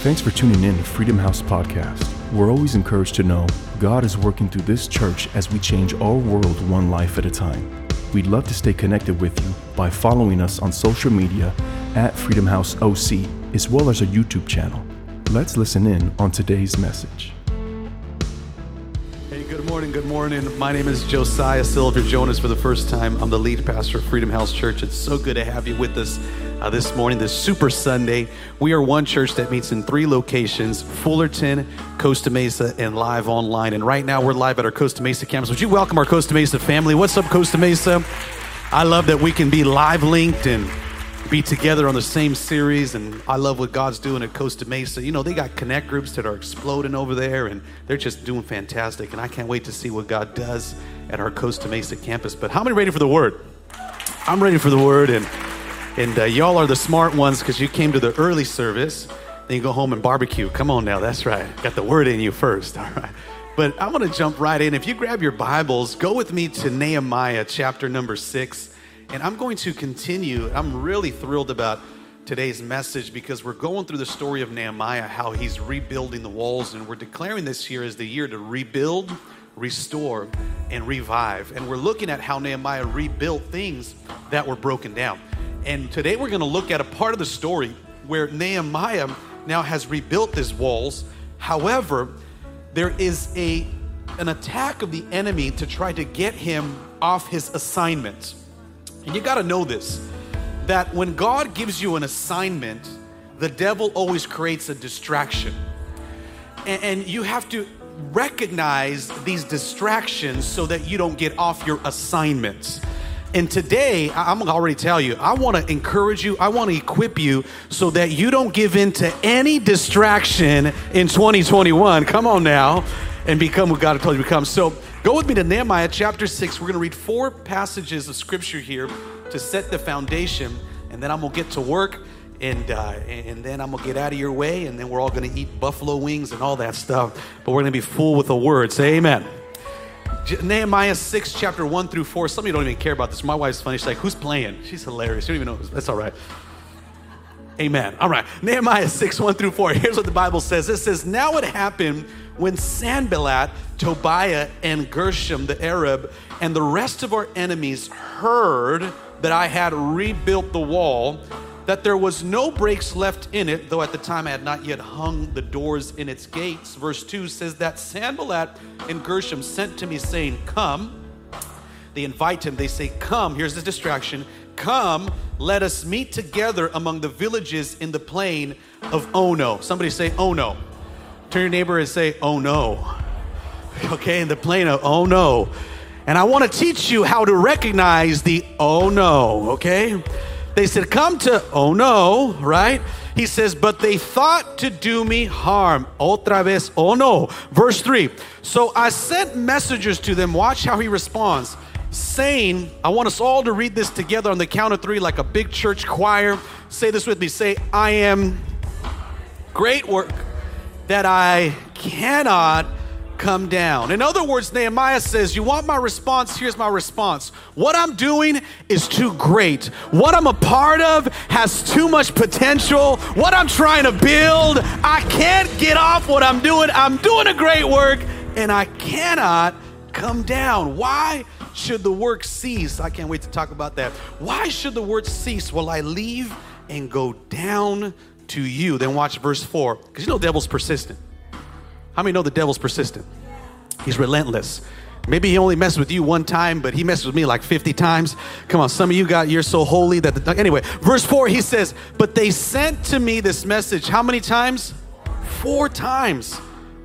Thanks for tuning in to Freedom House Podcast. We're always encouraged to know God is working through this church as we change our world one life at a time. We'd love to stay connected with you by following us on social media at Freedom House OC, as well as our YouTube channel. Let's listen in on today's message. Hey, good morning, good morning. My name is Josiah Silver Jonas for the first time. I'm the lead pastor of Freedom House Church. It's so good to have you with us uh, this morning, this Super Sunday. We are one church that meets in three locations Fullerton, Costa Mesa, and live online. And right now, we're live at our Costa Mesa campus. Would you welcome our Costa Mesa family? What's up, Costa Mesa? I love that we can be live linked and be together on the same series. And I love what God's doing at Costa Mesa. You know, they got connect groups that are exploding over there, and they're just doing fantastic. And I can't wait to see what God does at our Costa Mesa campus. But how many ready for the word? I'm ready for the word. And and uh, y'all are the smart ones because you came to the early service. Then you go home and barbecue. Come on now, that's right. Got the word in you first, all right. But I'm going to jump right in. If you grab your Bibles, go with me to Nehemiah chapter number six. And I'm going to continue. I'm really thrilled about today's message because we're going through the story of Nehemiah, how he's rebuilding the walls. And we're declaring this year as the year to rebuild, restore, and revive. And we're looking at how Nehemiah rebuilt things that were broken down. And today we're going to look at a part of the story where Nehemiah now has rebuilt his walls. However, there is a an attack of the enemy to try to get him off his assignment. And you got to know this that when God gives you an assignment, the devil always creates a distraction. And, and you have to recognize these distractions so that you don't get off your assignments. And today, I'm gonna already tell you, I wanna encourage you, I wanna equip you so that you don't give in to any distraction in 2021. Come on now and become what God has told you to become. So go with me to Nehemiah chapter 6. We're gonna read four passages of scripture here to set the foundation, and then I'm gonna get to work. And, uh, and then I'm gonna get out of your way, and then we're all gonna eat buffalo wings and all that stuff. But we're gonna be full with the word. Say amen. Nehemiah 6, chapter 1 through 4. Some of you don't even care about this. My wife's funny. She's like, Who's playing? She's hilarious. You don't even know. That's all right. Amen. All right. Nehemiah 6, 1 through 4. Here's what the Bible says it says, Now it happened when Sanballat, Tobiah, and Geshem, the Arab, and the rest of our enemies heard that I had rebuilt the wall that there was no breaks left in it, though at the time I had not yet hung the doors in its gates. Verse 2 says that Sanballat and Geshem sent to me, saying, Come. They invite him, they say, Come. Here's the distraction. Come, let us meet together among the villages in the plain of Ono. Somebody say, Oh no. Turn your neighbor and say, Oh no. Okay, in the plain of Oh no. And I want to teach you how to recognize the Oh no, okay? They said, Come to, oh no, right? He says, But they thought to do me harm. Otra vez, oh no. Verse 3 So I sent messengers to them. Watch how he responds, saying, I want us all to read this together on the count of three like a big church choir. Say this with me. Say, I am great work that I cannot come down. In other words, Nehemiah says, You want my response? Here's my response. What I'm doing is too great. What I'm a part of has too much potential. What I'm trying to build, I can't get off what I'm doing. I'm doing a great work and I cannot come down. Why? should the work cease? I can't wait to talk about that. Why should the work cease? Will I leave and go down to you? Then watch verse 4. Because you know the devil's persistent. How many know the devil's persistent? He's relentless. Maybe he only messed with you one time, but he messed with me like 50 times. Come on, some of you got, you're so holy that, the, anyway, verse 4, he says, But they sent to me this message how many times? Four times.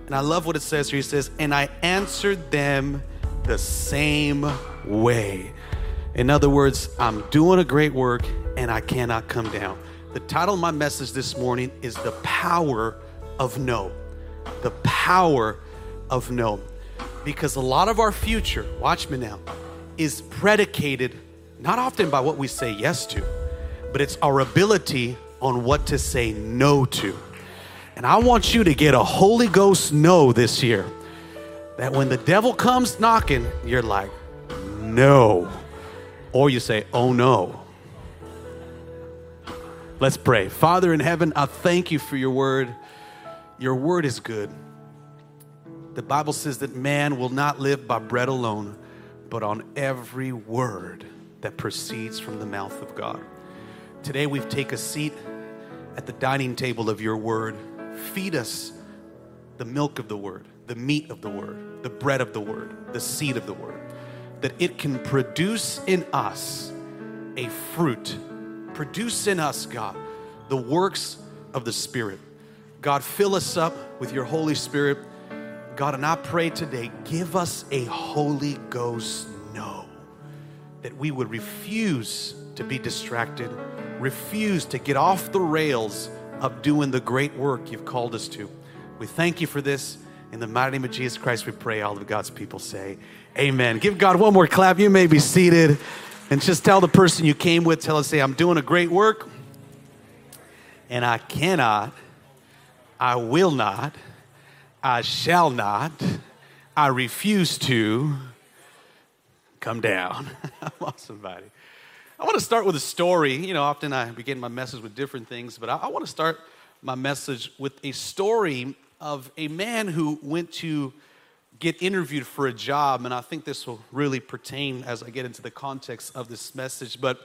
And I love what it says here. He says, And I answered them the same way. In other words, I'm doing a great work and I cannot come down. The title of my message this morning is The Power of No. The Power of No. Because a lot of our future, watch me now, is predicated not often by what we say yes to, but it's our ability on what to say no to. And I want you to get a Holy Ghost no this year that when the devil comes knocking, you're like, no. Or you say, oh no. Let's pray. Father in heaven, I thank you for your word. Your word is good. The Bible says that man will not live by bread alone, but on every word that proceeds from the mouth of God. Today we've take a seat at the dining table of your word. Feed us the milk of the word, the meat of the word, the bread of the word, the seed of the word, that it can produce in us a fruit. Produce in us, God, the works of the Spirit. God, fill us up with your Holy Spirit. God, and I pray today, give us a Holy Ghost no, that we would refuse to be distracted, refuse to get off the rails of doing the great work you've called us to. We thank you for this. In the mighty name of Jesus Christ, we pray. All of God's people say, Amen. Give God one more clap. You may be seated. And just tell the person you came with, tell us, say, I'm doing a great work. And I cannot, I will not, I shall not, I refuse to come down. I on, somebody. I want to start with a story. You know, often I begin my message with different things, but I, I want to start my message with a story of a man who went to get interviewed for a job, and I think this will really pertain as I get into the context of this message. But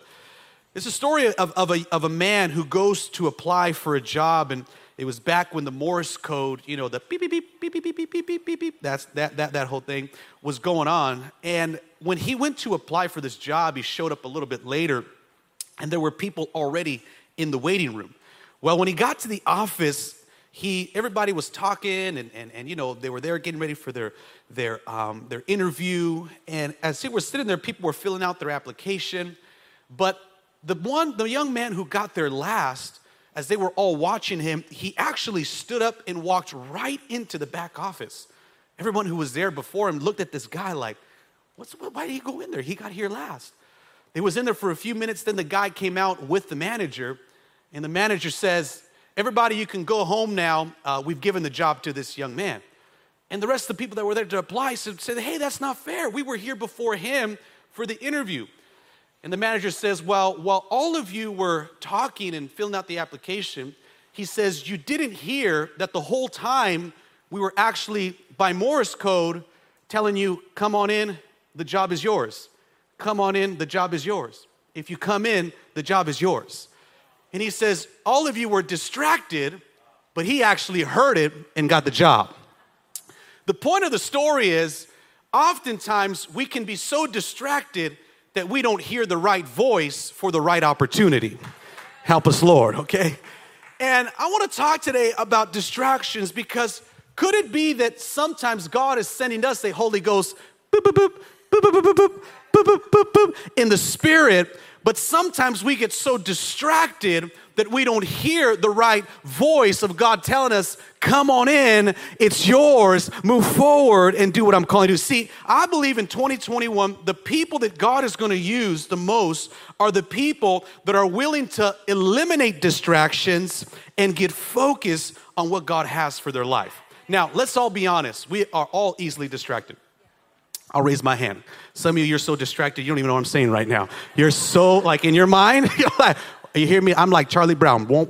it's a story of, of, a, of a man who goes to apply for a job, and it was back when the Morse code, you know, the beep, beep, beep, beep, beep, beep, beep, beep, beep, beep, beep, that's, that, that, that whole thing was going on. And when he went to apply for this job, he showed up a little bit later, and there were people already in the waiting room. Well, when he got to the office, he everybody was talking and, and, and you know they were there getting ready for their their um, their interview and as they were sitting there people were filling out their application but the one the young man who got there last as they were all watching him he actually stood up and walked right into the back office everyone who was there before him looked at this guy like What's, why did he go in there he got here last he was in there for a few minutes then the guy came out with the manager and the manager says Everybody, you can go home now. Uh, we've given the job to this young man. And the rest of the people that were there to apply said, said, Hey, that's not fair. We were here before him for the interview. And the manager says, Well, while all of you were talking and filling out the application, he says, You didn't hear that the whole time we were actually by Morse code telling you, Come on in, the job is yours. Come on in, the job is yours. If you come in, the job is yours. And he says, All of you were distracted, but he actually heard it and got the job. The point of the story is oftentimes we can be so distracted that we don't hear the right voice for the right opportunity. Help us, Lord, okay? And I want to talk today about distractions because could it be that sometimes God is sending us a Holy Ghost boop, boop, boop, boop, boop, boop, boop, boop, boop, boop, in the spirit but sometimes we get so distracted that we don't hear the right voice of God telling us, Come on in, it's yours, move forward and do what I'm calling you to. See, I believe in 2021, the people that God is going to use the most are the people that are willing to eliminate distractions and get focused on what God has for their life. Now, let's all be honest, we are all easily distracted. I'll raise my hand. Some of you, you're so distracted, you don't even know what I'm saying right now. You're so, like, in your mind, you're like, you hear me? I'm like Charlie Brown. Okay,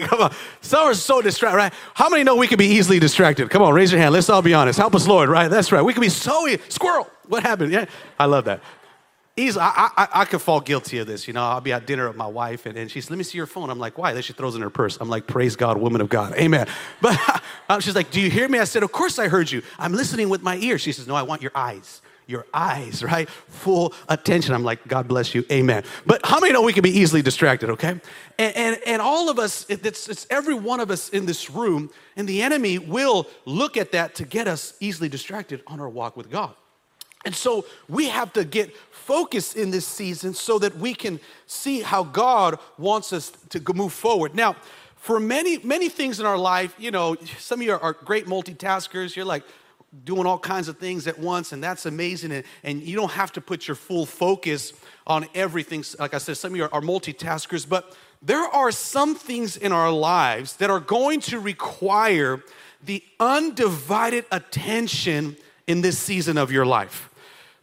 come on. Some are so distracted, right? How many know we can be easily distracted? Come on, raise your hand. Let's all be honest. Help us, Lord, right? That's right. We can be so, squirrel. What happened? Yeah, I love that easily, I, I, I could fall guilty of this. You know, I'll be at dinner with my wife, and, and she's, let me see your phone. I'm like, why? Then she throws in her purse. I'm like, praise God, woman of God. Amen. But she's like, do you hear me? I said, of course I heard you. I'm listening with my ears. She says, no, I want your eyes. Your eyes, right? Full attention. I'm like, God bless you. Amen. But how many know we can be easily distracted, okay? And, and, and all of us, it's, it's every one of us in this room, and the enemy will look at that to get us easily distracted on our walk with God. And so we have to get focused in this season so that we can see how God wants us to move forward. Now, for many, many things in our life, you know, some of you are, are great multitaskers. You're like doing all kinds of things at once, and that's amazing. And, and you don't have to put your full focus on everything. Like I said, some of you are, are multitaskers, but there are some things in our lives that are going to require the undivided attention in this season of your life.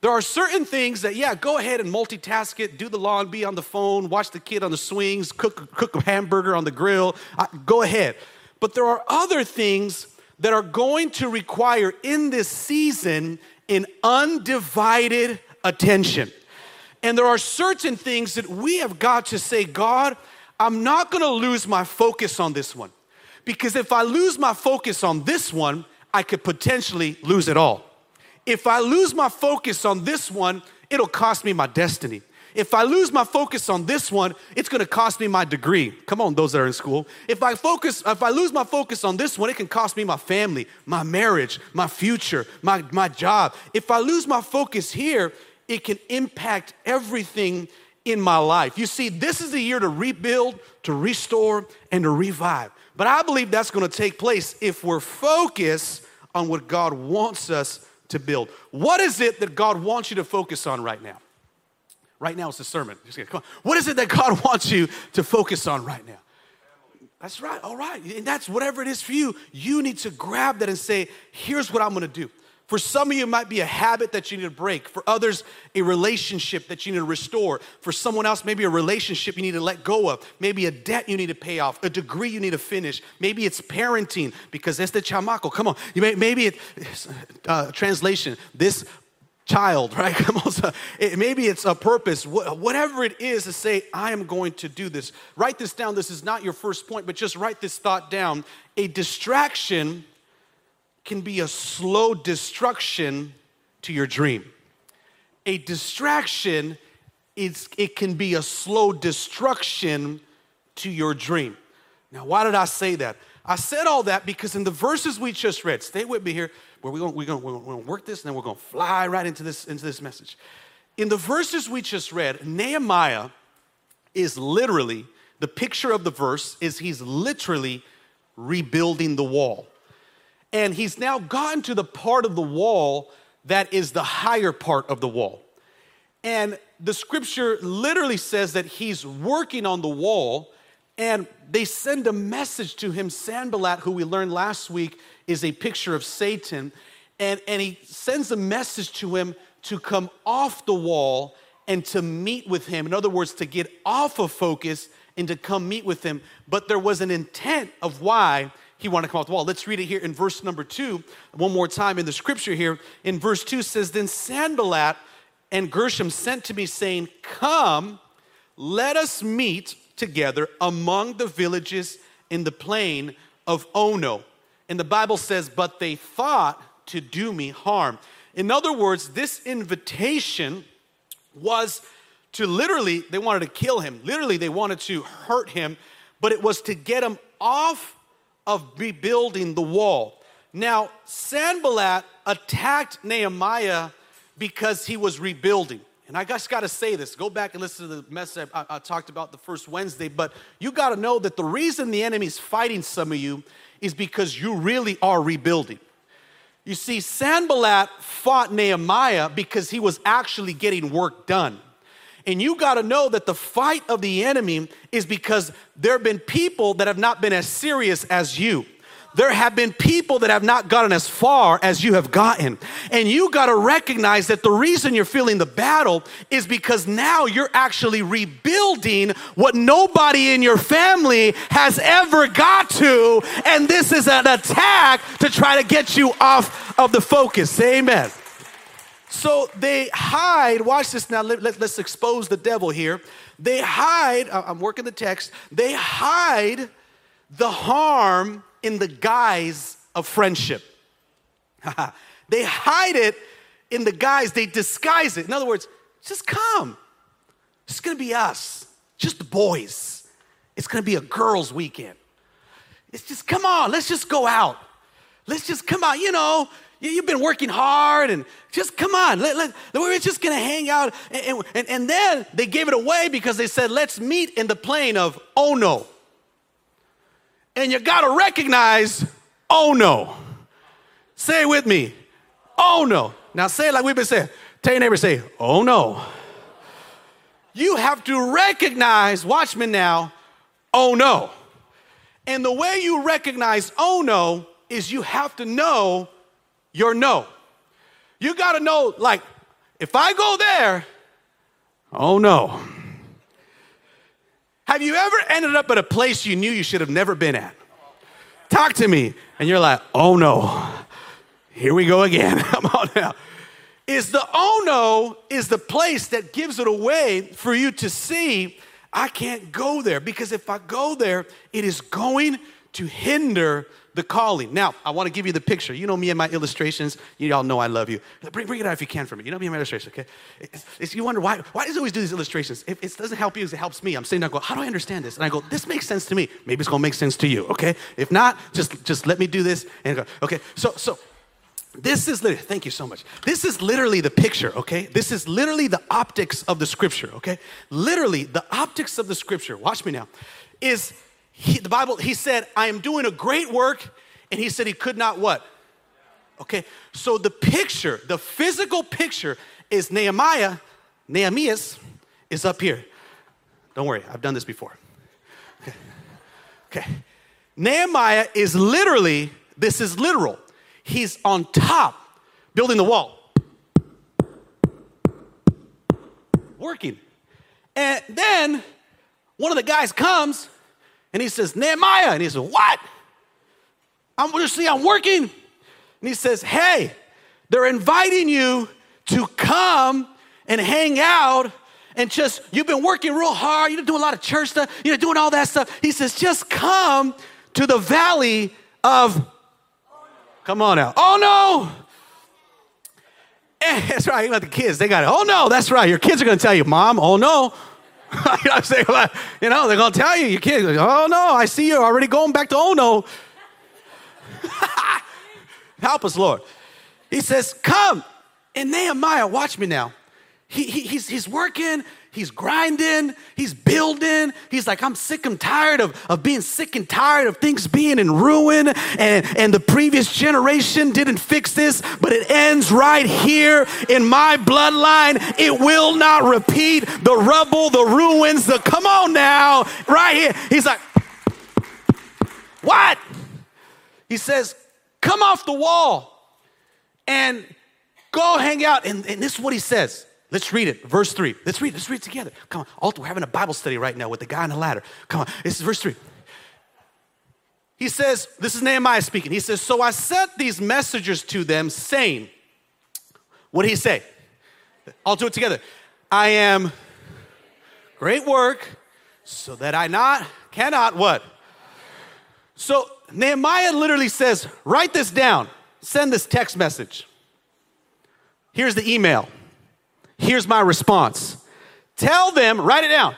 There are certain things that, yeah, go ahead and multitask it, do the lawn, be on the phone, watch the kid on the swings, cook, cook a hamburger on the grill. Uh, go ahead. But there are other things that are going to require in this season an undivided attention. And there are certain things that we have got to say, God, I'm not gonna lose my focus on this one. Because if I lose my focus on this one, I could potentially lose it all. If I lose my focus on this one, it'll cost me my destiny. If I lose my focus on this one, it's gonna cost me my degree. Come on, those that are in school. If I focus, if I lose my focus on this one, it can cost me my family, my marriage, my future, my, my job. If I lose my focus here, it can impact everything in my life. You see, this is the year to rebuild, to restore, and to revive. But I believe that's gonna take place if we're focused on what God wants us to build. What is it that God wants you to focus on right now? Right now, it's a sermon. What is it that God wants you to focus on right now? That's right, all right. And that's whatever it is for you. You need to grab that and say, here's what I'm gonna do. For some of you, it might be a habit that you need to break. For others, a relationship that you need to restore. For someone else, maybe a relationship you need to let go of. Maybe a debt you need to pay off. A degree you need to finish. Maybe it's parenting because it's the chamaco. Come on. Maybe it, uh, translation, this child, right? Maybe it's a purpose, whatever it is to say, I am going to do this. Write this down. This is not your first point, but just write this thought down. A distraction can be a slow destruction to your dream. A distraction, it's, it can be a slow destruction to your dream. Now, why did I say that? I said all that because in the verses we just read, stay with me here, where we're going we're gonna, we're gonna work this and then we're gonna fly right into this, into this message. In the verses we just read, Nehemiah is literally, the picture of the verse is he's literally rebuilding the wall. And he's now gotten to the part of the wall that is the higher part of the wall. And the scripture literally says that he's working on the wall and they send a message to him. Sanballat, who we learned last week, is a picture of Satan. And, and he sends a message to him to come off the wall and to meet with him. In other words, to get off of focus and to come meet with him. But there was an intent of why he wanted to come off the wall. Let's read it here in verse number two, one more time in the scripture here. In verse two says, Then Sanballat and Geshem sent to me, saying, Come, let us meet together among the villages in the plain of Ono. And the Bible says, But they thought to do me harm. In other words, this invitation was to literally, they wanted to kill him. Literally, they wanted to hurt him, but it was to get him off of rebuilding the wall. Now, Sanballat attacked Nehemiah because he was rebuilding. And I just got to say this. Go back and listen to the message I, I talked about the first Wednesday. But you got to know that the reason the enemy's fighting some of you is because you really are rebuilding. You see, Sanballat fought Nehemiah because he was actually getting work done. And you got to know that the fight of the enemy is because there have been people that have not been as serious as you there have been people that have not gotten as far as you have gotten. And you got to recognize that the reason you're feeling the battle is because now you're actually rebuilding what nobody in your family has ever got to. And this is an attack to try to get you off of the focus. Amen. So they hide, watch this now, let, us let, expose the devil here. They hide, I'm working the text, they hide the harm in the guise of friendship. they hide it in the guise, they disguise it. In other words, just come. It's gonna be us, just the boys. It's gonna be a girls' weekend. It's just, come on, let's just go out. Let's just come out, you know, You've been working hard and just come on, let, let, we're just gonna hang out. And, and, and then they gave it away because they said, let's meet in the plain of oh no. And you gotta recognize, oh no. Say it with me, oh no. Now say it like we've been saying. Tell your neighbor, say, oh no. You have to recognize, watch me now, oh no. And the way you recognize oh no is you have to know your no. You gotta know, like, if I go there, oh no. Have you ever ended up at a place you knew you should have never been at? Talk to me. And you're like, oh no, here we go again. Come on now. Is the oh no is the place that gives it away for you to see I can't go there because if I go there, it is going to hinder the calling. Now, I want to give you the picture. You know me and my illustrations. You all know I love you. Bring, bring it out if you can for me. You know me and my illustrations, okay? It's, it's, you wonder why, why does he always do these illustrations? If it doesn't help you, it helps me. I'm sitting there going, how do I understand this? And I go, this makes sense to me. Maybe it's going to make sense to you, okay? If not, just, just let me do this and go, okay? So, so this is literally, thank you so much. This is literally the picture, okay? This is literally the optics of the scripture, okay? Literally, the optics of the scripture, watch me now, is he, the Bible, he said, I am doing a great work, and he said he could not what? Okay, so the picture, the physical picture is Nehemiah, Nehemias is up here. Don't worry, I've done this before. Okay. okay. Nehemiah is literally, this is literal. He's on top building the wall, working. And then one of the guys comes and he says, Nehemiah. And he says, What? I'm see, I'm working. And he says, Hey, they're inviting you to come and hang out and just, you've been working real hard, you're doing a lot of church stuff, you're doing all that stuff. He says, just come to the valley of, come on now. Oh no! And that's right, you got the kids, they got it. Oh no, that's right. Your kids are gonna tell you, Mom, oh no. You I'm saying? You know, they're to tell you, kids, like, oh no, I see you already going back to oh no. Help us, Lord. He says, come. And Nehemiah, watch me now. He, he, he's, he's working, he's grinding, he's building. He's like, I'm sick and tired of, of being sick and tired of things being in ruin. And, and the previous generation didn't fix this, but it ends right here in my bloodline. It will not repeat the rubble, the ruins, the come on now, right here. He's like, what? He says, come off the wall and go hang out. And, and this is what he says. Let's read it. Verse 3. Let's read. Let's read it together. Come on. We're having a Bible study right now with the guy on the ladder. Come on. This is verse 3. He says, This is Nehemiah speaking. He says, So I sent these messengers to them saying, What did he say? I'll do it together. I am great work so that I not cannot what? So Nehemiah literally says, Write this down. Send this text message. Here's the email. Here's my response Tell them, write it down.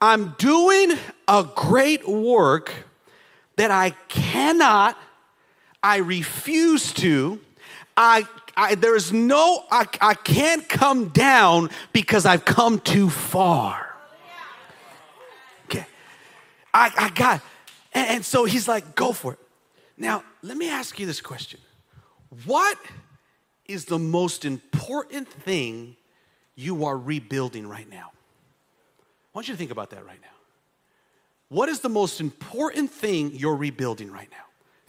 I'm doing a great work that I cannot, I refuse to, I, I there's no, I, I can't come down because I've come too far. Okay. I, I got, and, and so he's like, go for it. Now, let me ask you this question What is the most important thing you are rebuilding right now? I want you to think about that right now. What is the most important thing you're rebuilding right now?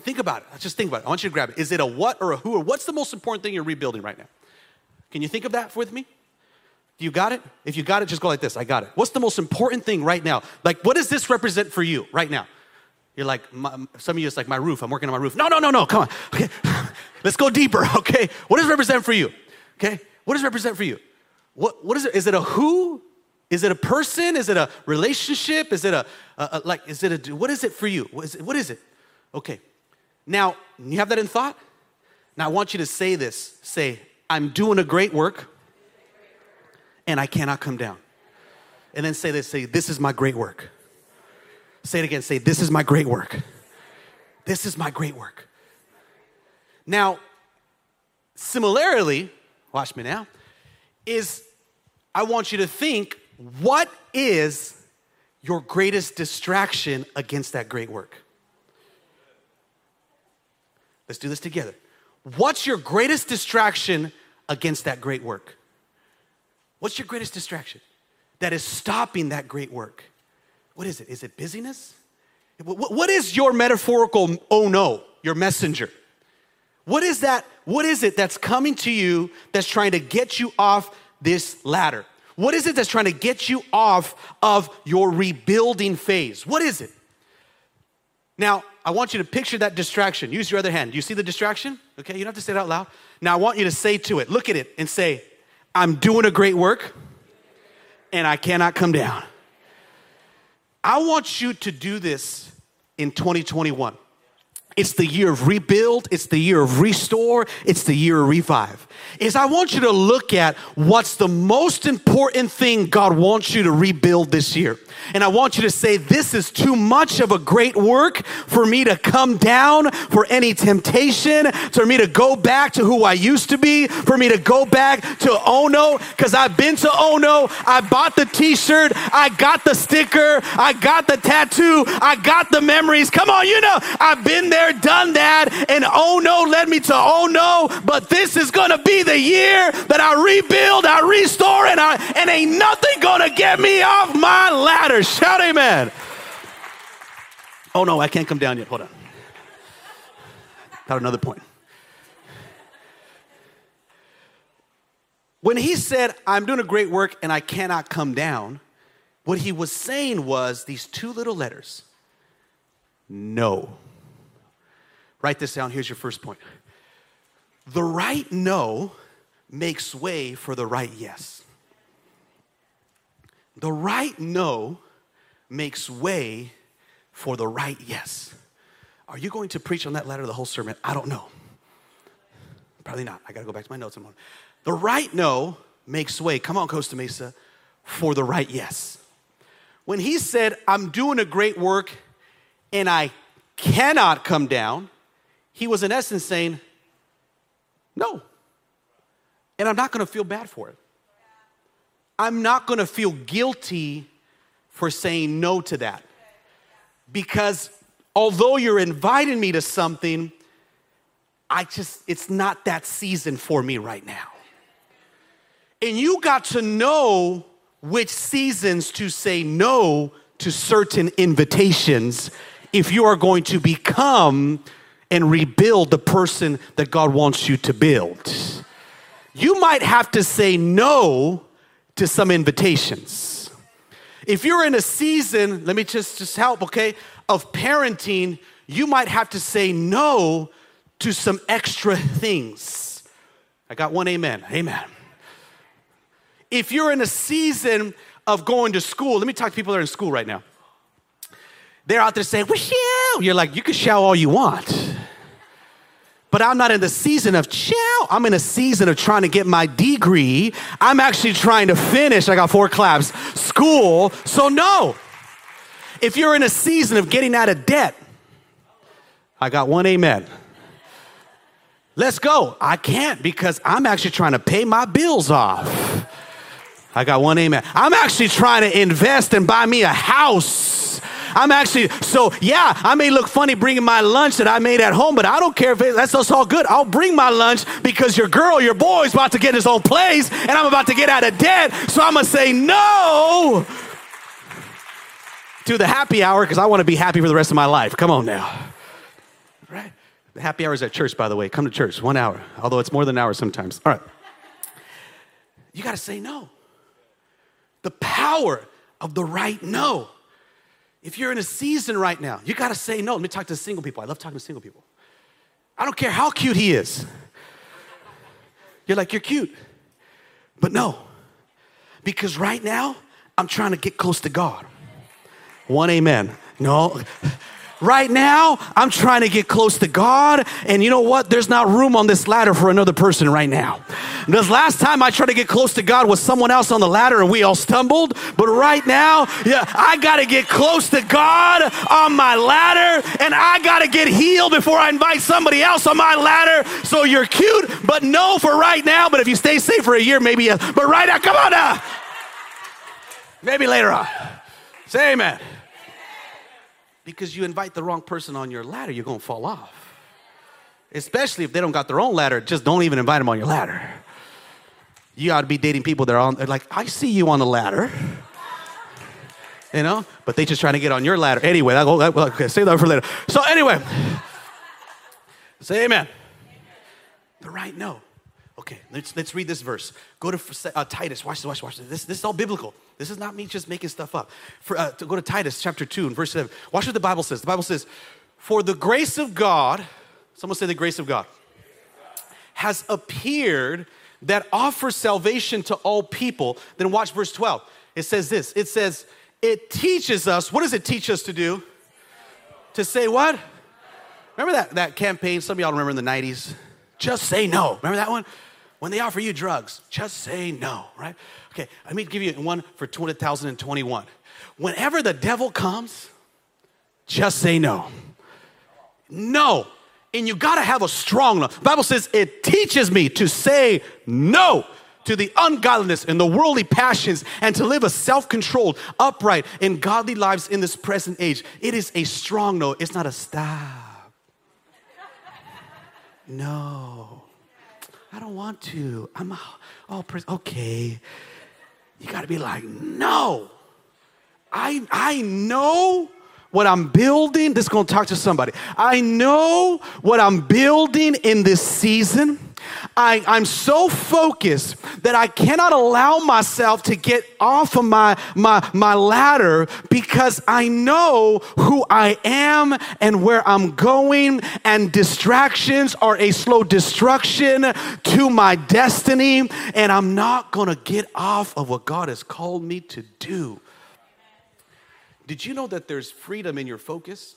Think about it. Just think about it. I want you to grab it. Is it a what or a who or what's the most important thing you're rebuilding right now? Can you think of that with me? Do you got it? If you got it, just go like this. I got it. What's the most important thing right now? Like, what does this represent for you right now? You're like, some of you, it's like my roof. I'm working on my roof. No, no, no, no. Come on. Okay. Let's go deeper. Okay. What does it represent for you? Okay. What does it represent for you? What, what is it? Is it a who? Is it a person? Is it a relationship? Is it a, a, a like, is it a, what is it for you? What is it? What is it? Okay. Now, you have that in thought? Now, I want you to say this. Say, I'm doing a great work and I cannot come down. And then say this, say, this is my great work. Say it again, say, this is my great work. This is my great work. Now, similarly, watch me now, is I want you to think what is your greatest distraction against that great work? Let's do this together. What's your greatest distraction against that great work? What's your greatest distraction that is stopping that great work? What is it? Is it busyness? What is your metaphorical oh no, your messenger? What is that? What is it that's coming to you that's trying to get you off this ladder? What is it that's trying to get you off of your rebuilding phase? What is it? Now, I want you to picture that distraction. Use your other hand. You see the distraction? Okay, you don't have to say it out loud. Now, I want you to say to it, look at it and say, I'm doing a great work and I cannot come down. I want you to do this in 2021. It's the year of rebuild, it's the year of restore, it's the year of revive. Is I want you to look at what's the most important thing God wants you to rebuild this year. And I want you to say, This is too much of a great work for me to come down for any temptation, for me to go back to who I used to be, for me to go back to Ono, because I've been to Ono. I bought the t shirt, I got the sticker, I got the tattoo, I got the memories. Come on, you know, I've been there, done that, and oh no led me to oh no, but this is gonna be the year that I rebuild, I restore, and, I, and ain't nothing gonna get me off my ladder. Shout amen. Oh no, I can't come down yet. Hold on. Got another point. When he said, I'm doing a great work and I cannot come down, what he was saying was these two little letters no. Write this down. Here's your first point. The right no makes way for the right yes. The right no makes way for the right yes. Are you going to preach on that ladder the whole sermon? I don't know. Probably not. I got to go back to my notes. In a moment. The right no makes way, come on, Costa Mesa, for the right yes. When he said, I'm doing a great work and I cannot come down, he was in essence saying, No. And I'm not to feel bad for it. I'm not to feel guilty for saying no to that. Because although you're inviting me to something, I just, it's not that season for me right now. And you got to know which seasons to say no to certain invitations if you are going to become and rebuild the person that God wants you to build. You might have to say no to some invitations. If you're in a season, let me just, just help, okay, of parenting, you might have to say no to some extra things. I got one amen. Amen. If you're in a season of going to school, let me talk to people that are in school right now. They're out there saying, well, yeah. You're like, you can shout all you want. But I'm not in the season of chill. I'm in a season of trying to get my degree. I'm actually trying to finish. I got four claps. School. So, no. If you're in a season of getting out of debt, I got one amen. Let's go. I can't because I'm actually trying to pay my bills off. I got one amen. I'm actually trying to invest and buy me a house. I'm actually, so yeah, I may look funny bringing my lunch that I made at home, but I don't care if it, that's, that's all good. I'll bring my lunch because your girl, your boy is about to get his own place and I'm about to get out of debt. So I'm going to say no to the happy hour because I want to be happy for the rest of my life. Come on now. Right? The happy hour is at church, by the way. Come to church, one hour, although it's more than an hour sometimes. All right. You got to say no. The power of the right no. If you're in a season right now, you gotta say no. Let me talk to single people. I love talking to single people. I don't care how cute he is. You're like, you're cute. But no, because right now, I'm trying to get close to God. One amen. No, Right now, I'm trying to get close to God, and you know what? There's not room on this ladder for another person right now. Because last time I tried to get close to God was someone else on the ladder and we all stumbled. But right now, yeah, I got to get close to God on my ladder, and I got to get healed before I invite somebody else on my ladder. So you're cute, but no for right now. But if you stay safe for a year, maybe yes. But right now, come on now. Maybe later on. Say amen. Because you invite the wrong person on your ladder, you're to fall off. Especially if they don't got their own ladder, just don't even invite them on your ladder. You ought to be dating people that are on, like, I see you on the ladder. You know, but they just trying to get on your ladder. Anyway, I'll go, okay, save that for later. So, anyway, say amen. The right no. Okay, let's, let's read this verse. Go to uh, Titus. Watch this, watch watch this. this. This is all biblical. This is not me just making stuff up. For, uh, to go to Titus chapter 2 and verse 7. Watch what the Bible says. The Bible says, For the grace of God, someone say the grace of God, has appeared that offers salvation to all people. Then watch verse 12. It says this it says, It teaches us, what does it teach us to do? To say what? Remember that, that campaign? Some of y'all remember in the 90s? Just say no. Remember that one? When they offer you drugs, just say no, right? Okay, let me give you one for 2021. Whenever the devil comes, just say no. No. And you gotta have a strong no. The Bible says it teaches me to say no to the ungodliness and the worldly passions and to live a self controlled, upright, and godly lives in this present age. It is a strong no, it's not a stop. No. I don't want to. I'm all, oh, okay. You got to be like, no. I I know what I'm building. This is going to talk to somebody. I know what I'm building in this season. I, I'm so focused that I cannot allow myself to get off of my, my, my ladder because I know who I am and where I'm going, and distractions are a slow destruction to my destiny, and I'm not gonna get off of what God has called me to do. Did you know that there's freedom in your focus?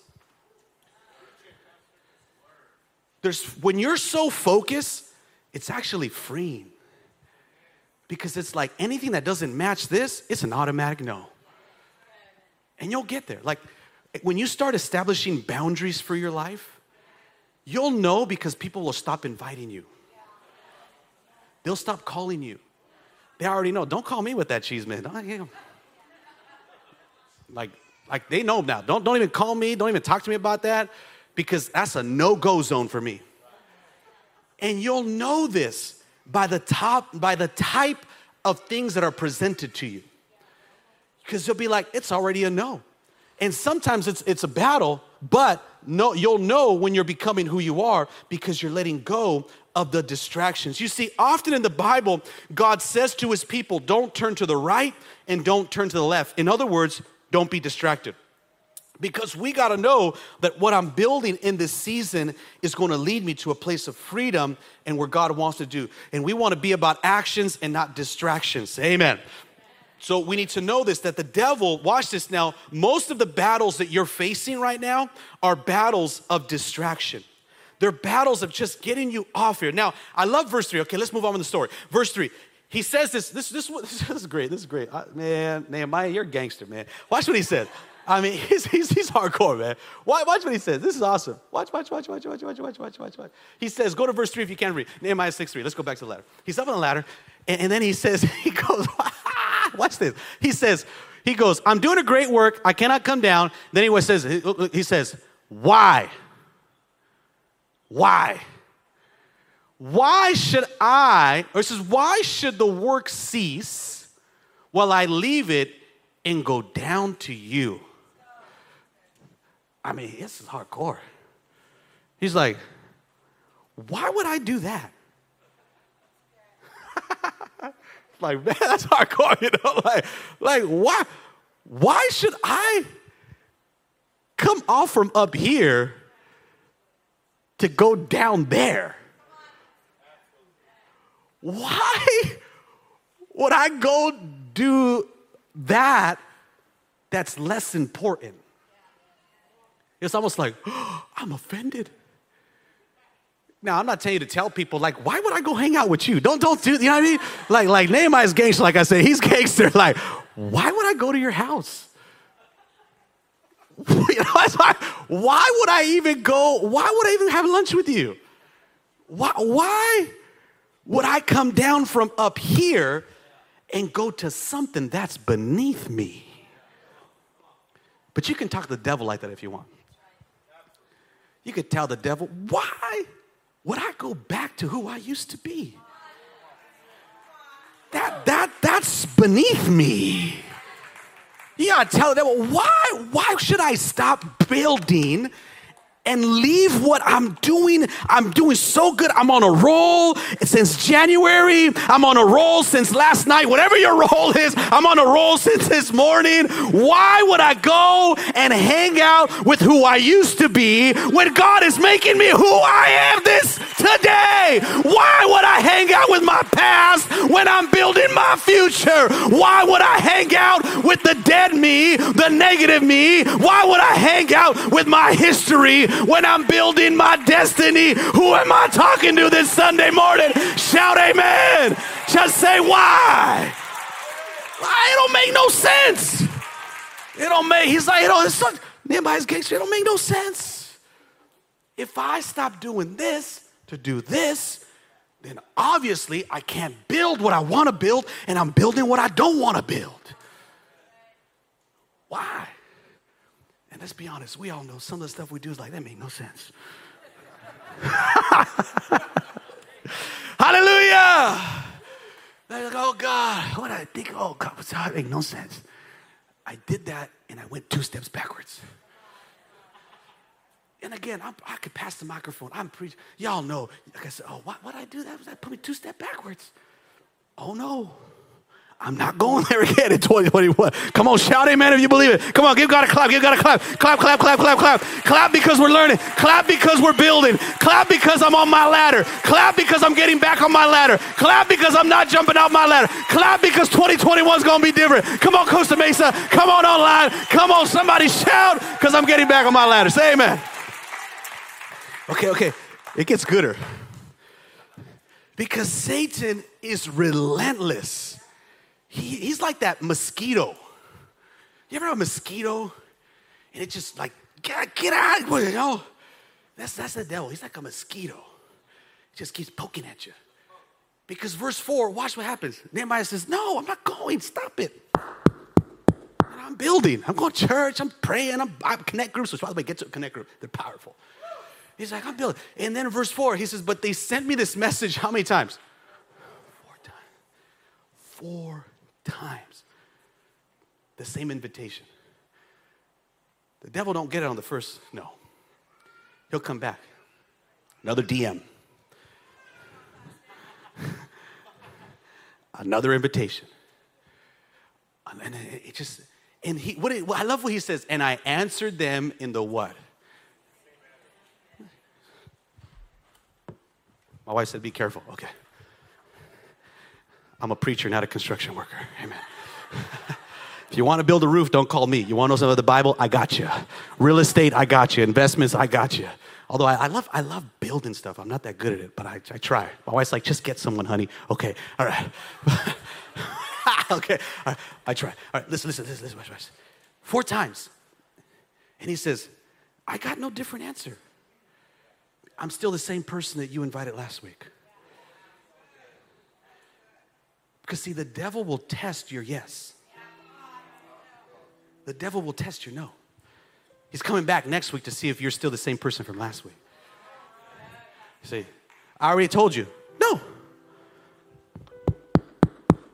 There's when you're so focused, it's actually freeing. Because it's like anything that doesn't match this, it's an automatic no. And you'll get there. Like when you start establishing boundaries for your life, you'll know because people will stop inviting you. They'll stop calling you. They already know. Don't call me with that cheese man. Like, like they know now. Don't, don't even call me. Don't even talk to me about that because that's a no-go zone for me. And you'll know this by the top, by the type of things that are presented to you. Because you'll be like, it's already a no. And sometimes it's it's a battle, but no, you'll know when you're becoming who you are because you're letting go of the distractions. You see, often in the Bible, God says to his people, don't turn to the right and don't turn to the left. In other words, don't be distracted because we got to know that what I'm building in this season is going to lead me to a place of freedom and where God wants to do. And we want to be about actions and not distractions. Amen. So we need to know this that the devil, watch this now, most of the battles that you're facing right now are battles of distraction. They're battles of just getting you off here. Now, I love verse three. Okay, let's move on with the story. Verse three. He says this, this, this, this is great, this is great. I, man, Nehemiah, you're a gangster, man. Watch what he says. I mean, he's, he's, he's hardcore, man. Watch, watch what he says. This is awesome. Watch, watch, watch, watch, watch, watch, watch, watch, watch, watch. He says, go to verse 3 if you can read. Nehemiah 6 3. Let's go back to the ladder. He's up on the ladder, and, and then he says, he goes, watch this. He says, he goes, I'm doing a great work. I cannot come down. Then he says, he says, why? Why? Why should I, or says, why should the work cease while I leave it and go down to you? I mean, this is hardcore. He's like, why would I do that? like, man, that's hardcore, you know? Like, like why, why should I come off from up here to go down there? Why would I go do that that's less important? It's almost like, oh, I'm offended. Now, I'm not telling you to tell people, like, why would I go hang out with you? Don't, don't do, you know what I mean? Like, like Nehemiah's gangster, like I said, he's gangster. Like, why would I go to your house? you know, why would I even go? Why would I even have lunch with you? Why, why would I come down from up here and go to something that's beneath me? But you can talk to the devil like that if you want. You could tell the devil, why would I go back to who I used to be? That, that, that's beneath me. You gotta tell the devil, why, why should I stop building and leave what I'm doing. I'm doing so good. I'm on a roll since January. I'm on a roll since last night. Whatever your role is, I'm on a roll since this morning. Why would I go and hang out with who I used to be when God is making me who I am this today? Why Hang out with my past when I'm building my future? Why would I hang out with the dead me, the negative me? Why would I hang out with my history when I'm building my destiny? Who am I talking to this Sunday morning? Shout amen. Just say why. Why? It don't make no sense. It don't make, he's like, you know, it's such, Nehemiah's it don't make no sense. If I stop doing this to do this, then obviously I can't build what I want to build, and I'm building what I don't want to build. Why? And let's be honest, we all know some of the stuff we do is like, that make no sense. Hallelujah! They're like, oh God, what I think, oh God, that make no sense. I did that and I went two steps backwards. And again, I'm, i could pass the microphone. I'm preaching. Y'all know. Like I said, oh, what, what I do? That was that put me two steps backwards. Oh no. I'm not going there again in 2021. Come on, shout amen if you believe it. Come on, give God a clap, give God a clap. Clap, clap, clap, clap, clap. Clap because we're learning. Clap because we're building. Clap because I'm on my ladder. Clap because I'm getting back on my ladder. Clap because I'm not jumping out my ladder. Clap because 2021 is going to be different. Come on, Costa Mesa. Come on online. Come on, somebody shout because I'm getting back on my ladder. Say amen. Okay, okay. It gets gooder. Because Satan is relentless. He, he's like that mosquito. You ever have a mosquito and it just like, get, get out, you know? That's, that's the devil. He's like a mosquito. He just keeps poking at you. Because verse 4, watch what happens. Nehemiah says, No, I'm not going. Stop it. And I'm building. I'm going to church. I'm praying. I'm, I'm connect groups, which by the way, get to a connect group. They're powerful. He's like, I'm building. And then verse 4, he says, But they sent me this message how many times? Four times. Four times. The same invitation. The devil don't get it on the first, no. He'll come back. Another DM. Another invitation. And it just, and he, what I love what he says, and I answered them in the what? My wife said, be careful. Okay. I'm a preacher, not a construction worker. Amen. if you want to build a roof, don't call me. You want to know something about the Bible? I got you. Real estate, I got you. Investments, I got you. Although I, I, love, I love building stuff. I'm not that good at it, but I, I try. My wife's like, just get someone, honey. Okay, all right. okay, all right. I try. All right, listen, listen, listen, listen, listen. Four times. And he says, I got no different answer. I'm still the same person that you invited last week. Because, see, the devil will test your yes. The devil will test your no. He's coming back next week to see if you're still the same person from last week. See, I already told you, no.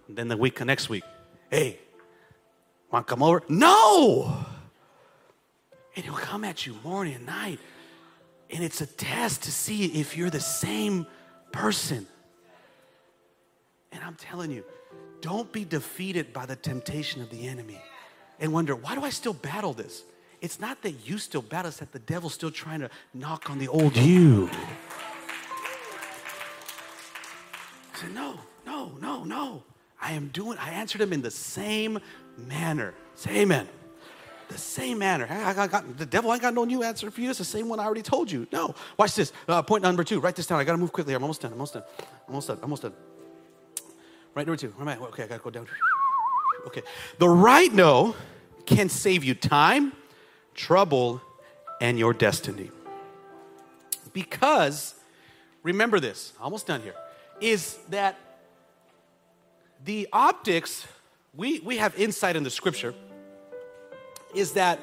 Then the week next week, hey, want to come over? No. And he'll come at you morning and night. And it's a test to see if you're the same person. And I'm telling you, don't be defeated by the temptation of the enemy and wonder, why do I still battle this? It's not that you still battle, it's that the devil's still trying to knock on the old you. I said, no, no, no, no. I am doing, I answered him in the same manner. Say amen. The same manner. I, I got, the devil ain't got no new answer for you. It's the same one I already told you. No. Watch this. Uh, point number two. Write this down. I got to move quickly. I'm almost done. I'm almost done. I'm almost done. I'm almost done. Right number two. Where am I? Okay, I gotta go down. Okay. The right no can save you time, trouble, and your destiny. Because, remember this, almost done here, is that the optics, we, we have insight in the scripture, is that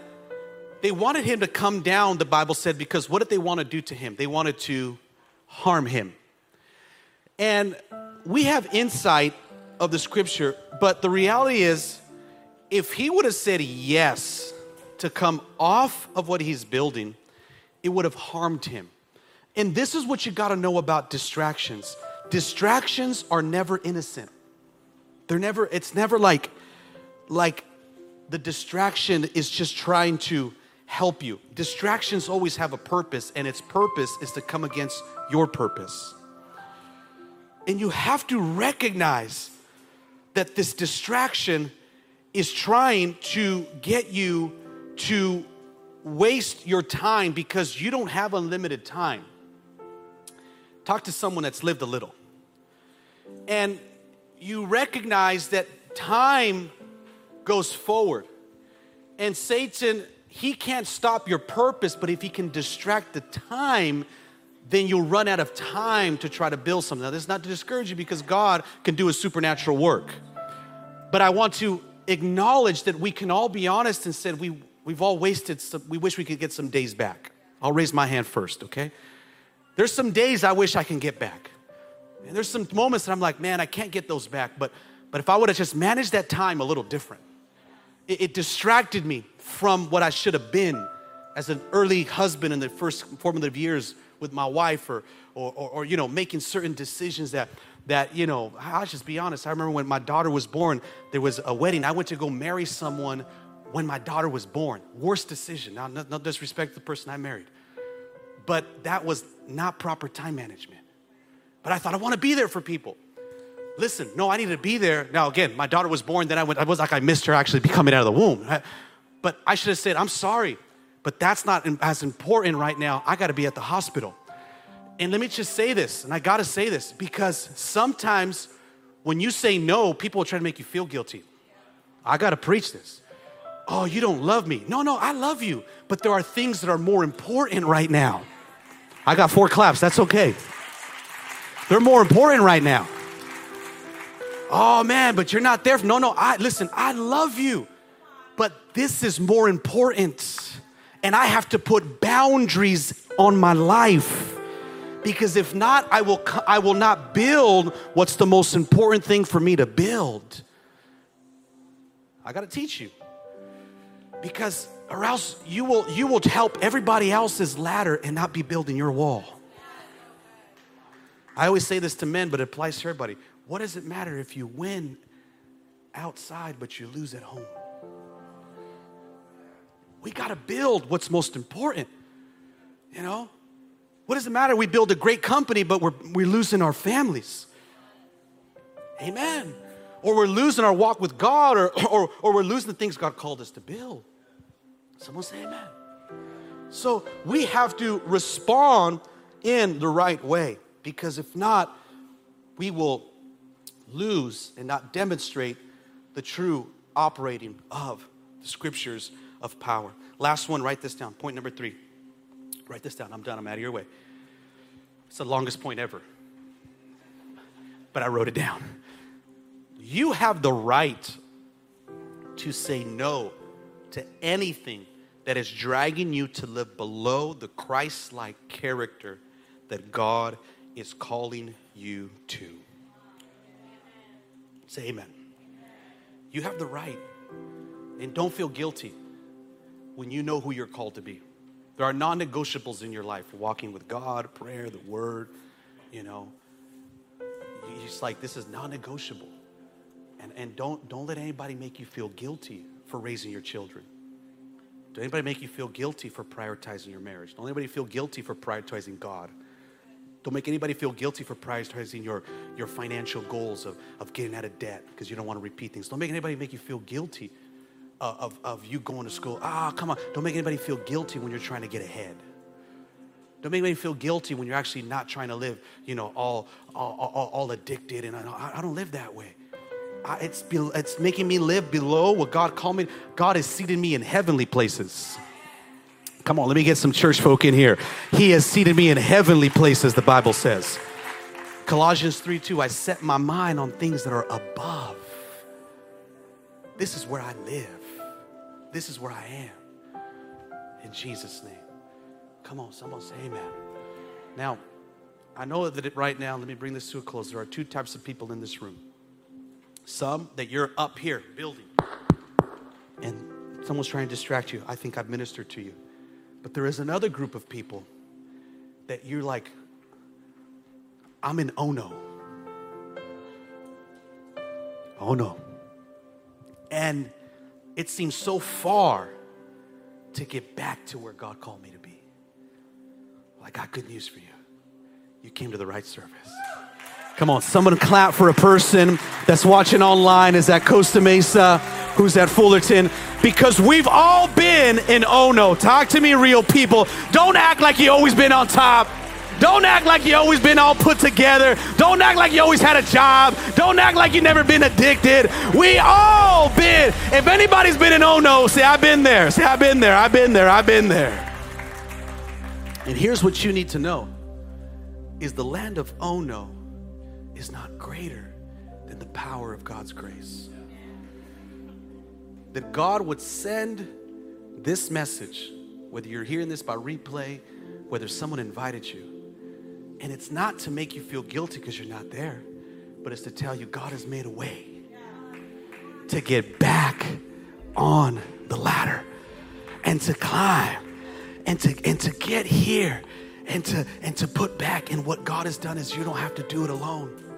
they wanted him to come down, the Bible said, because what did they want to do to him? They wanted to harm him. And we have insight of the scripture, but the reality is, if he would have said yes to come off of what he's building it would have harmed him. And this is what you got to know about distractions. Distractions are never innocent. They're never it's never like like the distraction is just trying to help you. Distractions always have a purpose and its purpose is to come against your purpose. And you have to recognize that this distraction is trying to get you to waste your time because you don't have unlimited time. Talk to someone that's lived a little. And you recognize that time goes forward. And Satan, he can't stop your purpose, but if he can distract the time, then you'll run out of time to try to build something. Now, this is not to discourage you because God can do a supernatural work. But I want to acknowledge that we can all be honest and said we, we've all wasted some, we wish we could get some days back. I'll raise my hand first, okay? There's some days I wish I can get back. And there's some moments that I'm like, man, I can't get those back. But, but if I would have just managed that time a little different, it, it distracted me from what I should have been as an early husband in the first formative years with my wife or, or, or, or, you know, making certain decisions that, that, you know, I'll just be honest. I remember when my daughter was born, there was a wedding. I went to go marry someone when my daughter was born. Worst decision. Now, no, no disrespect to the person I married. But that was not proper time management. But I thought I want to be there for people. Listen, no, I needed to be there. Now, again, my daughter was born, then I went, I was like, I missed her actually coming out of the womb. But I should have said, I'm sorry, but that's not as important right now. I got to be at the hospital. And let me just say this, and I got to say this because sometimes when you say no, people will try to make you feel guilty. I got to preach this. Oh, you don't love me. No, no, I love you, but there are things that are more important right now. I got four claps, that's okay. They're more important right now. Oh man, but you're not there. No, no, I listen, I love you. But this is more important. And I have to put boundaries on my life. Because if not, I will I will not build what's the most important thing for me to build. I got to teach you. Because or else you will you will help everybody else's ladder and not be building your wall. I always say this to men, but it applies to everybody. What does it matter if you win outside but you lose at home? We got to build what's most important. You know? What does it matter? We build a great company, but we're, we're losing our families. Amen. Or we're losing our walk with God, or, or, or we're losing the things God called us to build. Someone say amen. So we have to respond in the right way because if not, we will lose and not demonstrate the true operating of the scriptures of power. Last one, write this down. Point number three. Write this down. I'm done. I'm out of your way. It's the longest point ever. But I wrote it down. You have the right to say no to anything that is dragging you to live below the Christ like character that God is calling you to. Say amen. You have the right. And don't feel guilty when you know who you're called to be. There are non negotiables in your life walking with God, prayer, the word, you know. It's like this is non negotiable. And, and don't, don't let anybody make you feel guilty for raising your children. Don't anybody make you feel guilty for prioritizing your marriage. Don't anybody feel guilty for prioritizing God. Don't make anybody feel guilty for prioritizing your, your financial goals of, of getting out of debt because you don't want to repeat things. Don't make anybody make you feel guilty of, of, of you going to school. Ah, come on. Don't make anybody feel guilty when you're trying to get ahead. Don't make anybody feel guilty when you're actually not trying to live, you know, all, all, all, all addicted. And I, I don't live that way. I, it's, be, it's making me live below what God called me. God has seated me in heavenly places. Come on, let me get some church folk in here. He has seated me in heavenly places, the Bible says. Colossians 3 2, I set my mind on things that are above. This is where I live. This is where I am. In Jesus' name. Come on, someone say amen. Now, I know that right now, let me bring this to a close. There are two types of people in this room. Some that you're up here building, and someone's trying to distract you. I think I've ministered to you. But there is another group of people that you're like, I'm in Ono. Ono. And it seems so far to get back to where God called me to be. Well, I got good news for you. You came to the right service. Come on, someone clap for a person that's watching online, is at Costa Mesa, who's at Fullerton, because we've all been in Ono. Talk to me, real people. Don't act like you always been on top. Don't act like you always been all put together. Don't act like you always had a job. Don't act like you never been addicted. We all been. If anybody's been in Ono, say I've been there. Say I've been there. I've been there. I've been there. And here's what you need to know is the land of Ono is not greater than the power of God's grace. That God would send this message, whether you're hearing this by replay, whether someone invited you, and it's not to make you feel guilty because you're not there, but it's to tell you God has made a way to get back on the ladder and to climb and to and to get here and to and to put back and what God has done is you don't have to do it alone.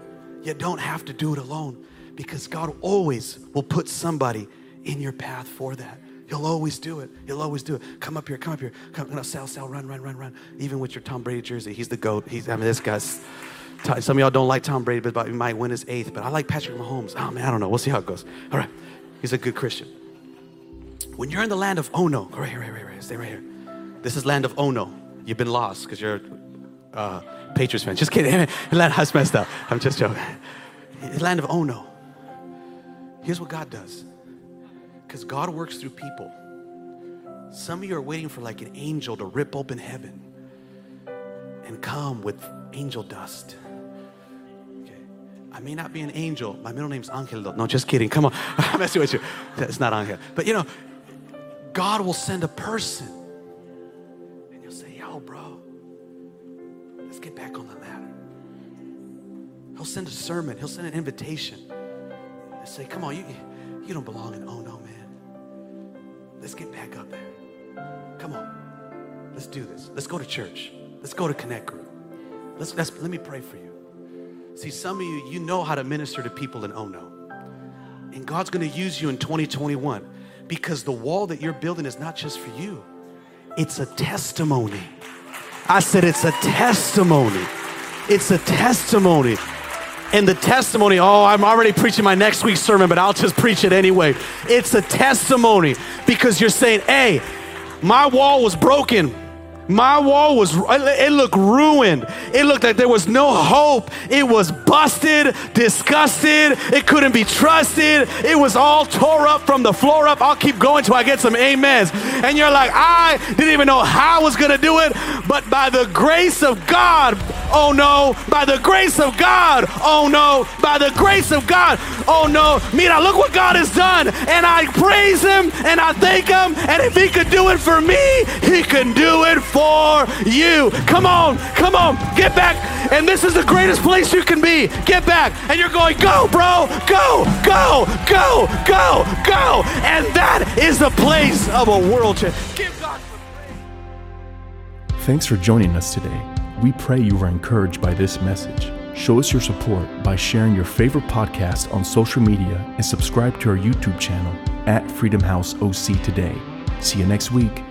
You don't have to do it alone because God always will put somebody in your path for that. He'll always do it. He'll always do it. Come up here, come up here. Come, no, Sal, Sal, run, run, run, run. Even with your Tom Brady jersey, he's the GOAT. He's, I mean, this guy's, some of y'all don't like Tom Brady, but he might win his eighth. But I like Patrick Mahomes. Oh, man, I don't know. We'll see how it goes. All right. He's a good Christian. When you're in the land of oh Ono, right here, right here, right here, stay right here. This is land of oh Ono. You've been lost because you're uh, Patriots fan. Just kidding. land has messed up. I'm just joking. Land of Ono. Here's what God does. Because God works through people. Some of you are waiting for like an angel to rip open heaven and come with angel dust. Okay. I may not be an angel. My middle name's Angel. No, just kidding. Come on. I'm messing with you. It's not Angel. But you know, God will send a person and you'll say, yo, bro, get back on the ladder. He'll send a sermon. He'll send an invitation. And say, come on, you, you don't belong in Oh No, man. Let's get back up there. Come on. Let's do this. Let's go to church. Let's go to Connect Group. Let's, let's let me pray for you. See, some of you, you know how to minister to people in Oh No. And God's gonna use you in 2021 because the wall that you're building is not just for you, it's a testimony. I said it's a testimony. It's a testimony. And the testimony, oh, I'm already preaching my next week's sermon, but I'll just preach it anyway. It's a testimony because you're saying, hey, my wall was broken. My wall was, it looked ruined. It looked like there was no hope. It was busted, disgusted. It couldn't be trusted. It was all tore up from the floor up. I'll keep going till I get some amens. And you're like, I didn't even know how I was going to do it, but by the grace of God, oh no, by the grace of God, oh no, by the grace of God, oh no. Mira, look what God has done. And I praise Him and I thank Him. And if He could do it for me, He can do it for you. Come on, come on, get back. And this is the greatest place you can be. Get back. And you're going, go, bro, go, go, go, go, go. And that is the place of a world change. Give God praise. Thanks for joining us today. We pray you were encouraged by this message. Show us your support by sharing your favorite podcast on social media and subscribe to our YouTube channel at Freedom House OC today. See you next week.